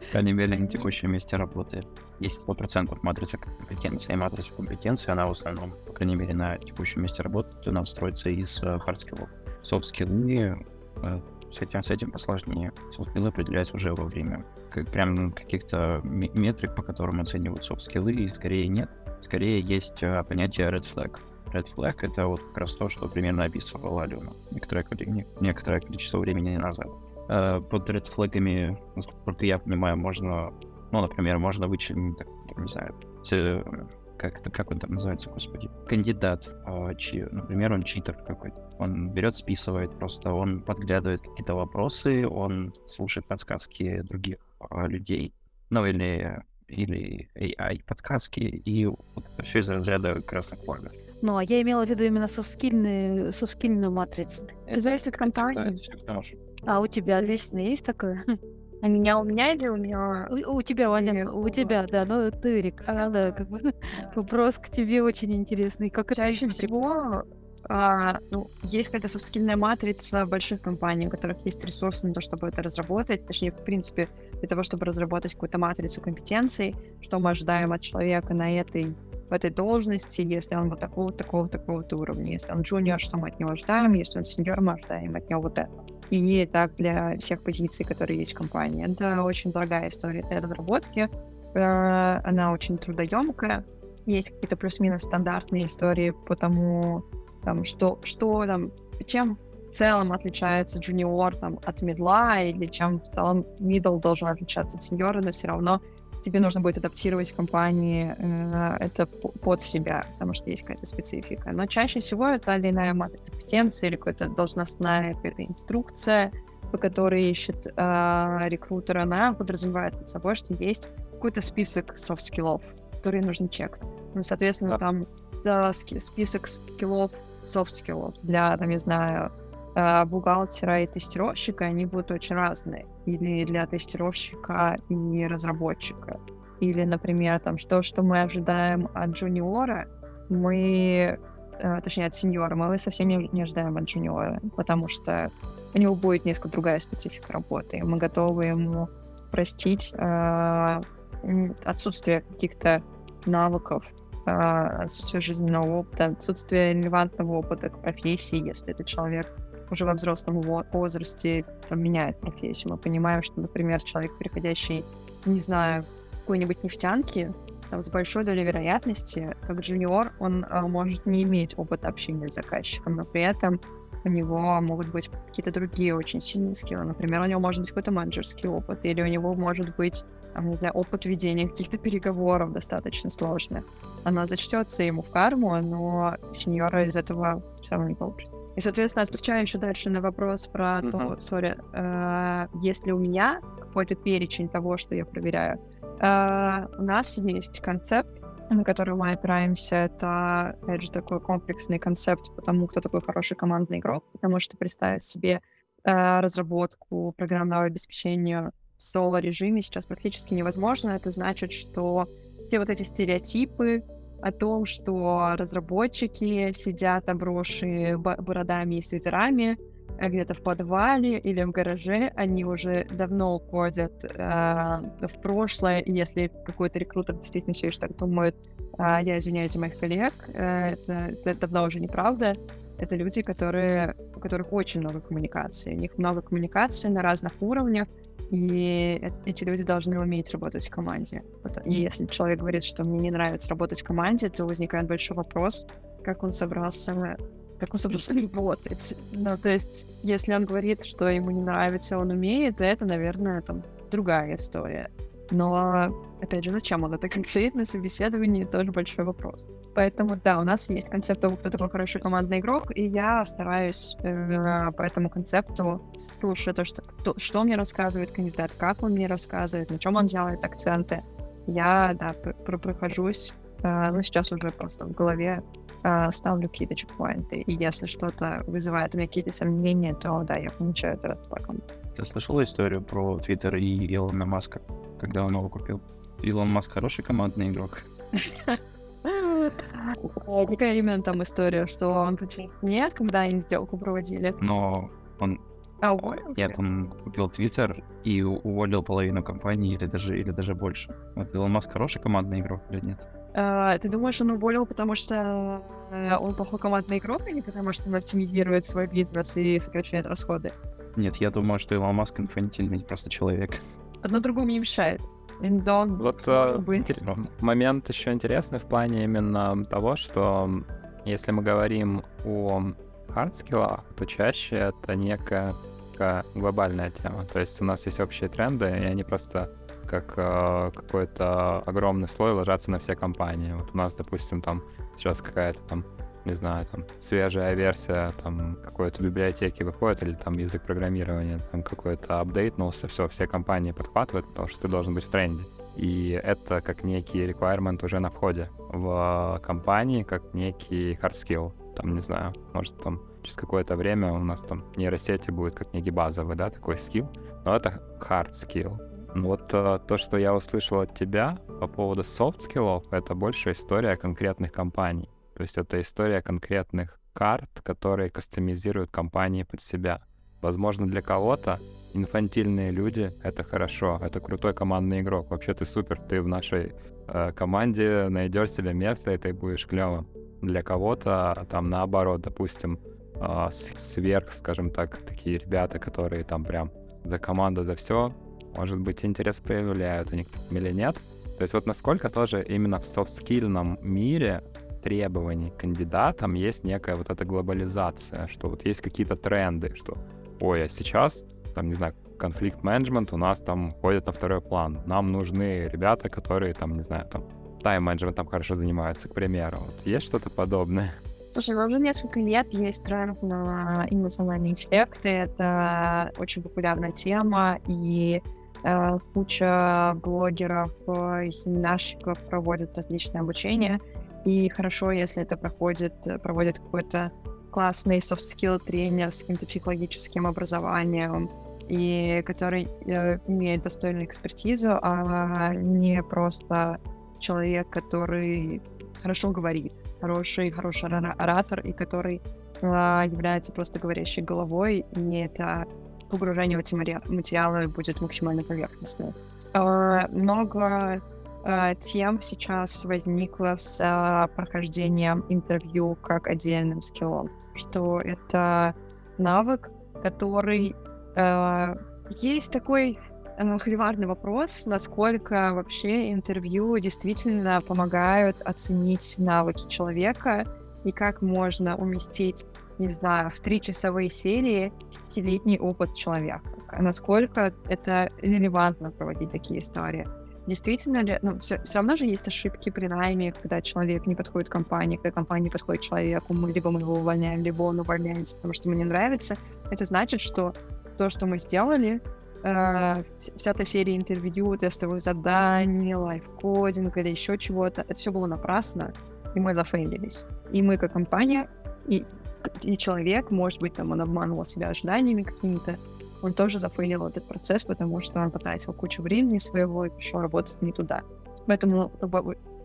По крайней мере, на текущем месте работы. Есть 100% матрица компетенции. И матрица компетенции, она в основном, по крайней мере, на текущем месте работы, у нас строится из э. Soft skillы, э, с этим, с этим посложнее. Skillы определяются уже во время. Как, прям каких-то ме- метрик, по которым оценивают skillы, скорее нет. Скорее есть э, понятие red flag. Red flag — это вот как раз то, что примерно описывала Алена некоторое, некоторое количество времени назад. Под red флагами, насколько я понимаю, можно, ну, например, можно вычленить, не знаю, те- как, это, как он там называется, господи, кандидат, э, чьи- например, он читер какой-то. Он берет, списывает, просто он подглядывает какие-то вопросы, он слушает подсказки других э, людей, ну, или или AI подсказки, и вот это все из разряда красных флагов. Ну, а я имела в виду именно софтскильную, матрицу. Зависит от Да, компании. это все к тому, А у тебя лично есть такое? А меня у меня или у меня... У, у тебя, Валя, у тебя, да, ну ты, Рик, да, как бы [LAUGHS] вопрос к тебе очень интересный. Как это Чаще вообще всего а, ну, есть какая-то софтскильная матрица больших компаний, у которых есть ресурсы на то, чтобы это разработать. Точнее, в принципе, для того, чтобы разработать какую-то матрицу компетенций, что мы ожидаем от человека на этой, в этой должности, если он вот такого, такого, такого уровня. Если он джуниор, что мы от него ожидаем, если он сеньор, мы ожидаем от него вот это. И так для всех позиций, которые есть в компании. Это очень дорогая история для разработки. Э, Она очень трудоемкая. Есть какие-то плюс-минус стандартные истории по тому, там, что, что там, чем в целом отличается джуниор там, от мидла, или чем в целом мидл должен отличаться от сеньора, но все равно тебе нужно будет адаптировать в компании э, это под себя, потому что есть какая-то специфика. Но чаще всего это или иная матрица компетенции или какая-то должностная какая-то инструкция, по которой ищет э, рекрутер, она подразумевает под собой, что есть какой-то список софт-скиллов, которые нужно чекать. Ну, соответственно, Да. там да, список скиллов, софт-скиллов для, там, не знаю, бухгалтера и тестировщика, они будут очень разные. Или для тестировщика и разработчика. Или, например, там, что, что мы ожидаем от джуниора, мы, э, точнее, от сеньора, мы совсем не, не ожидаем от джуниора, потому что у него будет несколько другая специфика работы, мы готовы ему простить э, отсутствие каких-то навыков, э, отсутствие жизненного опыта, отсутствие релевантного опыта к профессии, если это человек уже во взрослом во- возрасте меняет профессию. Мы понимаем, что, например, человек, переходящий, не знаю, какой-нибудь нефтянки, там, с большой долей вероятности, как джуниор, он э, может не иметь опыта общения с заказчиком, но при этом у него могут быть какие-то другие очень сильные скиллы. Например, у него может быть какой-то менеджерский опыт, или у него может быть, там, не знаю, опыт ведения каких-то переговоров достаточно сложных. Оно зачтется ему в карму, но сеньора из этого все равно не получит. И, соответственно, отвечаю еще дальше на вопрос про то, Мгм. сори, э, есть ли у меня какой-то перечень того, что я проверяю. А, У нас есть концепт, на который мы опираемся. Это, опять же, такой комплексный концепт по тому, кто такой хороший командный игрок. Потому что представить себе а, разработку программного обеспечения в соло-режиме сейчас практически невозможно. Это значит, что все вот эти стереотипы о том, что разработчики сидят обросшие бо- бородами и свитерами э, где-то в подвале или в гараже, они уже давно уходят э, в прошлое. Если какой-то рекрутер действительно все еще так думает, а, я извиняюсь за моих коллег, э, это, это давно уже неправда. Это люди, которые, у которых очень много коммуникации. У них много коммуникации на разных уровнях, и эти люди должны уметь работать в команде. И если человек говорит, что мне не нравится работать в команде, то возникает большой вопрос, как он собрался как он собрался [LAUGHS] работать. Ну, то есть, если он говорит, что ему не нравится, он умеет, это, наверное, там другая история. Но, опять же, зачем он это говорит на собеседовании, тоже большой вопрос. Поэтому, да, у нас есть концепт того, кто такой хороший командный игрок, и я стараюсь э, по этому концепту слушать то, что, то, что мне рассказывает кандидат, как он мне рассказывает, на чем он делает акценты. Я, да, пр- пр- прохожусь, э, ну, сейчас уже просто в голове э, ставлю какие-то чекпоинты, и если что-то вызывает у меня какие-то сомнения, то, да, я помечаю это флагом. Ты слышал историю про Твиттер и Илона Маска, когда он его купил? Илон Маск хороший командный игрок. Какая именно там история, что он почему нет, когда они сделку проводили? Но он... А? Нет, он купил Твиттер и уволил половину компании или даже, или даже больше. Вот Илон Маск хороший командный игрок или нет? А, ты думаешь, он уволил, потому что э, он плохой командный игрок, или потому что он оптимизирует свой бизнес и сокращает расходы? Нет, я думаю, что Илон Маск инфантильный просто человек. Одно другому не мешает. Вот э, момент еще интересный в плане именно того, что если мы говорим о хардскиллах, то чаще это некая такая глобальная тема. То есть у нас есть общие тренды, и они просто как э, какой-то огромный слой ложатся на все компании. Вот у нас, допустим, там сейчас какая-то там, не знаю, там свежая версия там какой-то библиотеки выходит, или там язык программирования, там какой-то апдейтнулся, все, все компании подхватывают, потому что ты должен быть в тренде. И это как некий requirement уже на входе в компании, как некий hard skill. Там, не знаю, может там через какое-то время у нас там нейросети будет как некий базовый, да, такой скилл, но это hard skill. Ну Вот э, то, что я услышал от тебя по поводу soft скиллов, это больше история конкретных компаний. То есть это история конкретных карт, которые кастомизируют компании под себя. Возможно, для кого-то инфантильные люди — это хорошо, это крутой командный игрок. Вообще ты супер, ты в нашей э, команде найдешь себе место, и ты будешь клевым. Для кого-то там наоборот, допустим, э, сверх, скажем так, такие ребята, которые там прям за команду, за все, может быть, интерес проявляют у них или нет. То есть вот насколько тоже именно в софт-скильном мире требований к кандидатам есть некая вот эта глобализация, что вот есть какие-то тренды, что ой, а сейчас, там, не знаю, конфликт-менеджмент у нас там ходит на второй план. Нам нужны ребята, которые там, не знаю, там, тайм-менеджментом хорошо занимаются, к примеру. Вот есть что-то подобное? Слушай, ну уже несколько лет есть тренд на эмоциональные интеллекты. Это очень популярная тема, и э, куча блогеров и семинарщиков проводят различные обучения. И хорошо, если это проходит, э, проводит какой-то классный soft skill тренер с каким-то психологическим образованием, и который э, имеет достойную экспертизу, а не просто человек, который хорошо говорит хороший, хороший ора- оратор, и который а, является просто говорящей головой, и это погружение в эти материа- материалы будет максимально поверхностное. А, много тем сейчас возникло с а, прохождением интервью как отдельным скиллом, что это навык, который а, есть такой э, холиварный вопрос, насколько вообще интервью действительно помогают оценить навыки человека и как можно уместить, не знаю, в три часовые серии пятилетний опыт человека. Насколько это релевантно проводить такие истории. Действительно ли, ну, все, равно же есть ошибки при найме, когда человек не подходит компании, когда компания не подходит человеку, мы либо мы его увольняем, либо он увольняется, потому что ему не нравится. Это значит, что то, что мы сделали, э, вс- вся эта серия интервью, тестовых заданий, лайфкодинг или еще чего-то, это все было напрасно, и мы зафейлились. И мы как компания, и, и человек, может быть, там он обманывал себя ожиданиями какими-то, он тоже зафейлил этот процесс, потому что он потратил кучу времени своего и пришел работать не туда. Поэтому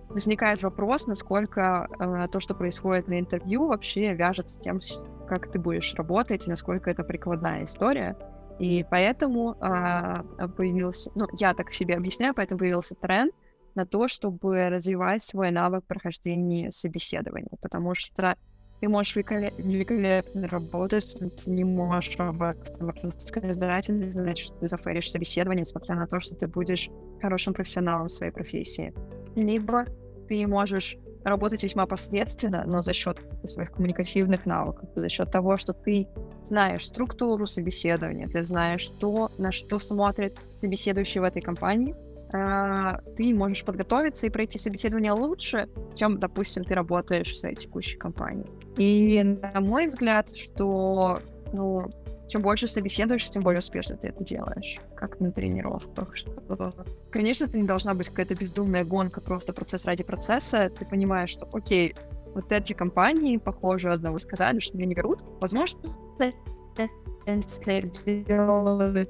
возникает вопрос, насколько э, то, что происходит на интервью, вообще вяжется с тем, как ты будешь работать, и насколько это прикладная история. И поэтому а, появился, ну, я так себе объясняю, поэтому появился тренд на то, чтобы развивать свой навык прохождения собеседования, потому что ты можешь великоле- великолепно работать, но ты не можешь работать сказать, это значит, ты заферишь собеседование, несмотря на то, что ты будешь хорошим профессионалом в своей профессии. Либо ты можешь работать весьма посредственно, но за счет своих коммуникативных навыков, за счет того, что ты знаешь структуру собеседования, ты знаешь то, на что смотрит собеседующий в этой компании, а, ты можешь подготовиться и пройти собеседование лучше, чем, допустим, ты работаешь в своей текущей компании. И на мой взгляд, что ну, чем больше собеседуешь, тем более успешно ты это делаешь, как на тренировках. Что... Конечно, это не должна быть какая-то бездумная гонка, просто процесс ради процесса. Ты понимаешь, что, окей, вот эти компании, похоже, одного сказали, что меня не берут. Возможно, если делать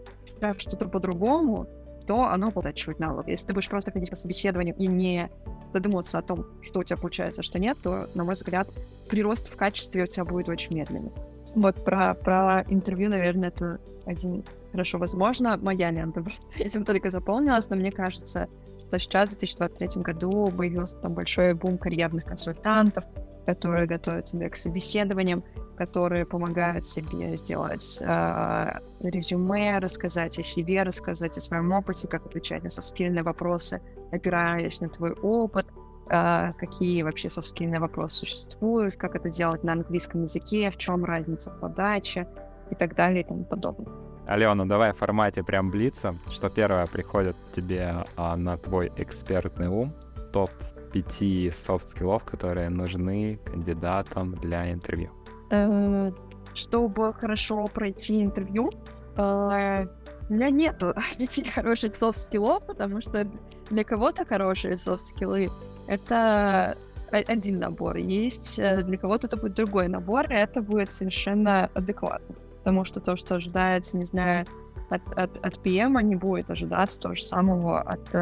что-то по-другому, то оно оттачивает навык. Если ты будешь просто ходить по собеседованию и не задумываться о том, что у тебя получается, что нет, то, на мой взгляд, прирост в качестве у тебя будет очень медленный. Вот про, про интервью, наверное, это один хорошо возможно. Моя лента [LAUGHS] этим только заполнилась, но мне кажется, что сейчас, в 2023 году, появился там большой бум карьерных консультантов, которые готовят себя к собеседованиям, которые помогают себе сделать э, резюме, рассказать о себе, рассказать о своем опыте, как отвечать на софтскильные вопросы, опираясь на твой опыт, э, какие вообще софтскильные вопросы существуют, как это делать на английском языке, в чем разница в подаче и так далее и тому подобное. Алена, давай в формате прям блица, что первое приходит тебе а, на твой экспертный ум, топ пяти софт-скиллов, которые нужны кандидатам для интервью. Э, чтобы хорошо пройти интервью, э, у меня нету [LAUGHS] пяти хороших софт-скиллов, потому что для кого-то хорошие софт-скиллы — это один набор. Есть э, для кого-то это будет другой набор, и это будет совершенно адекватно. Потому что то, что ожидается, не знаю, от, от, от PM, не будет ожидаться того же самого от,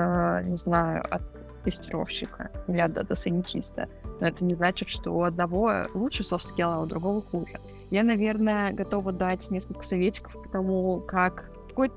не знаю, от тестировщика от дата-сайентиста. Но это не значит, что у одного лучше soft skill, а у другого хуже. Я, наверное, готова дать несколько советиков к тому, как,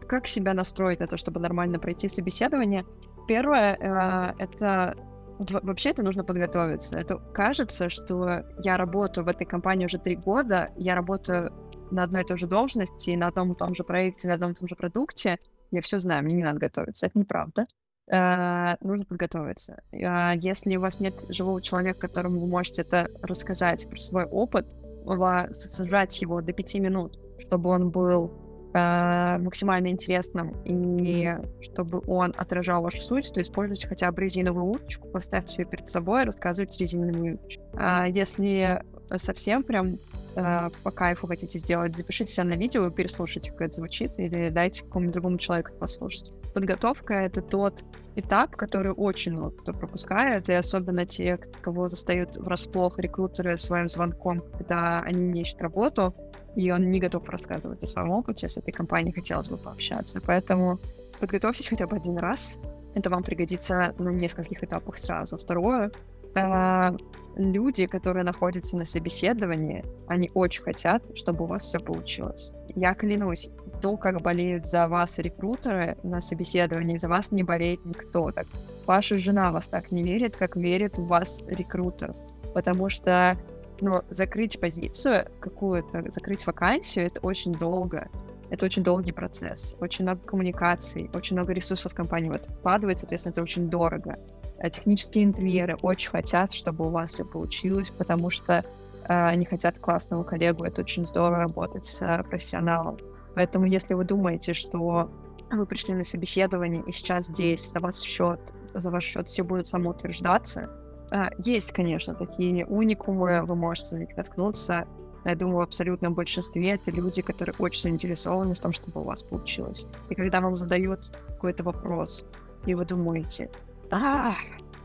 как себя настроить на то, чтобы нормально пройти собеседование. Первое, э, это вообще это нужно подготовиться. Это кажется, что я работаю в этой компании уже три года, я работаю на одной и той же должности, на одном и том же проекте, на одном и том же продукте, я все знаю, мне не надо готовиться. Это неправда. Э, нужно подготовиться. Э, Если у вас нет живого человека, которому вы можете это рассказать про свой опыт, сжать его до пяти минут, чтобы он был э, максимально интересным и чтобы он отражал вашу суть, то используйте хотя бы резиновую уточку, поставьте ее перед собой, рассказывайте резиновую уточку. А если совсем прям э, по кайфу хотите сделать, запишите себя на видео и переслушайте, как это звучит, или дайте какому-нибудь другому человеку послушать. Подготовка — это тот этап, который очень много кто пропускает, и особенно те, кого застают врасплох рекрутеры своим звонком, когда они ищут работу, и он не готов рассказывать о своем опыте, с этой компанией хотелось бы пообщаться. Поэтому подготовьтесь хотя бы один раз. Это вам пригодится на нескольких этапах сразу. Второе, э, люди, которые находятся на собеседовании, они очень хотят, чтобы у вас все получилось. Я клянусь, то, как болеют за вас рекрутеры на собеседовании, за вас не болеет никто. Так, ваша жена вас так не верит, как верит в вас рекрутер. Потому что ну, закрыть позицию какую-то, закрыть вакансию, это очень долго. Это очень долгий процесс, очень много коммуникаций, очень много ресурсов компании в это вкладывает, соответственно, это очень дорого. А Технические интерьеры очень хотят, чтобы у вас все получилось, потому что э, они хотят классного коллегу, это очень здорово работать с э, профессионалом. Поэтому, если вы думаете, что вы пришли на собеседование и сейчас здесь за ваш счет, за ваш счет все будет самоутверждаться, а, есть, конечно, такие уникумы, вы можете на них наткнуться. Я думаю, в абсолютном большинстве это люди, которые очень заинтересованы в том, чтобы у вас получилось. И когда вам задают какой-то вопрос, и вы думаете, а,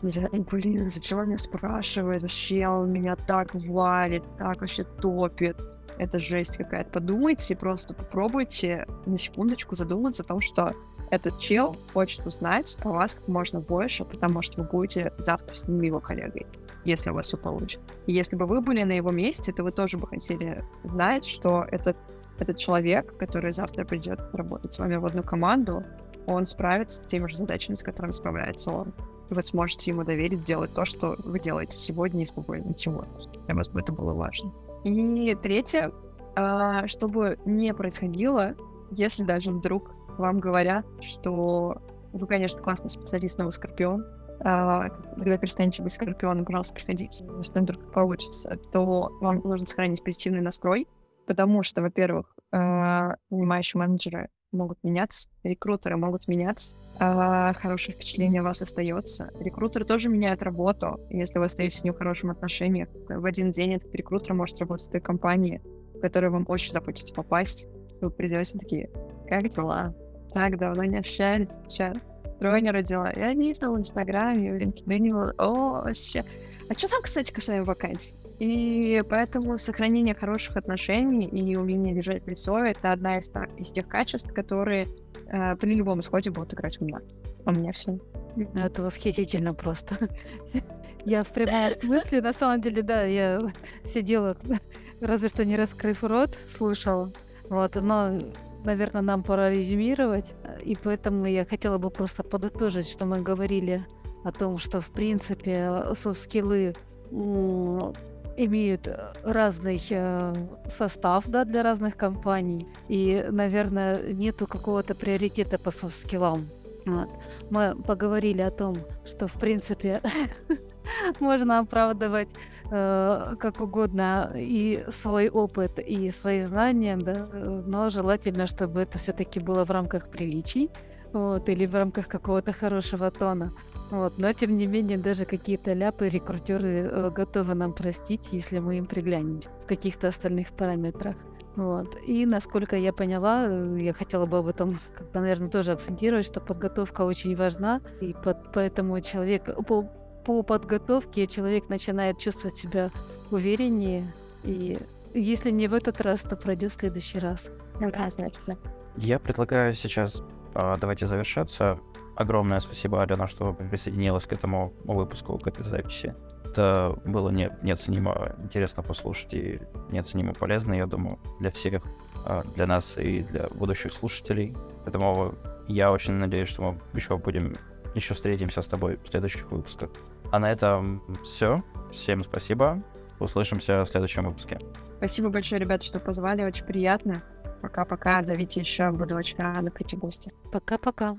блин, зачем он меня спрашивает, вообще он меня так валит, так вообще топит. Это жесть какая-то. Подумайте, просто попробуйте на секундочку задуматься о том, что этот чел хочет узнать о вас как можно больше, потому что вы будете завтра с ним его коллегой, если у вас все получится. Если бы вы были на его месте, то вы тоже бы хотели знать, что этот, этот человек, который завтра придет работать с вами в одну команду, он справится с теми же задачами, с которыми справляется он. И вы сможете ему доверить делать то, что вы делаете сегодня, и спокойно ничего. Для вас бы это было важно. И третье, а, чтобы не происходило, если даже вдруг вам говорят, что вы, конечно, классный специалист, но вы скорпион, а, когда перестанете быть скорпионом, пожалуйста, приходите. Если вдруг получится, то вам нужно сохранить позитивный настрой, потому что, во-первых, нанимающие менеджеры могут меняться, рекрутеры могут меняться, а хорошее впечатление о вас остается. Рекрутеры тоже меняют работу. Если вы остаетесь с ним в хорошем отношении, в один день этот рекрутер может работать в той компании, в которую вам очень захочется попасть. Вы придете такие, как дела? Так давно не общались, сейчас тройня родила. Я не видела в Инстаграме, в LinkedIn, о, вообще. А что там, кстати, касаемо вакансий? И поэтому сохранение хороших отношений и умение держать лицо — это одна из, из тех качеств, которые э, при любом исходе будут играть в меня. А у меня все. Это восхитительно просто. [LAUGHS] Я в прямом смысле, на самом деле, да, я сидела, [LAUGHS] разве что не раскрыв рот, слушала. Вот, но, наверное, нам пора резюмировать. И поэтому я хотела бы просто подытожить, что мы говорили о том, что, в принципе, софт-скиллы м, имеют э, разный э, состав да, для разных компаний. И, наверное, нету какого-то приоритета по софт-скиллам. Вот. Мы поговорили о том, что, в принципе, [LAUGHS] можно оправдывать э, как угодно и свой опыт, и свои знания, да, но желательно, чтобы это все-таки было в рамках приличий, вот, или в рамках какого-то хорошего тона. Вот, но тем не менее, даже какие-то ляпы рекрутеры э, готовы нам простить, если мы им приглянемся в каких-то остальных параметрах. Вот. И насколько я поняла, э, я хотела бы об этом как-то, наверное, тоже акцентировать, что подготовка очень важна, и под, поэтому человек по, по подготовке человек начинает чувствовать себя увереннее, и если не в этот раз, то пройдет в следующий раз. Да, значит, Я предлагаю сейчас давайте завершаться. Огромное спасибо, Алена, что присоединилась к этому выпуску, к этой записи. Это было не, неоценимо интересно послушать и неоценимо полезно, я думаю, для всех, а, для нас и для будущих слушателей. Поэтому я очень надеюсь, что мы еще будем, еще встретимся с тобой в следующих выпусках. А на этом все. Всем спасибо. Услышимся в следующем выпуске. Спасибо большое, ребята, что позвали. Очень приятно. Пока-пока. Зовите еще. Буду очень рада прийти в гости. Пока-пока.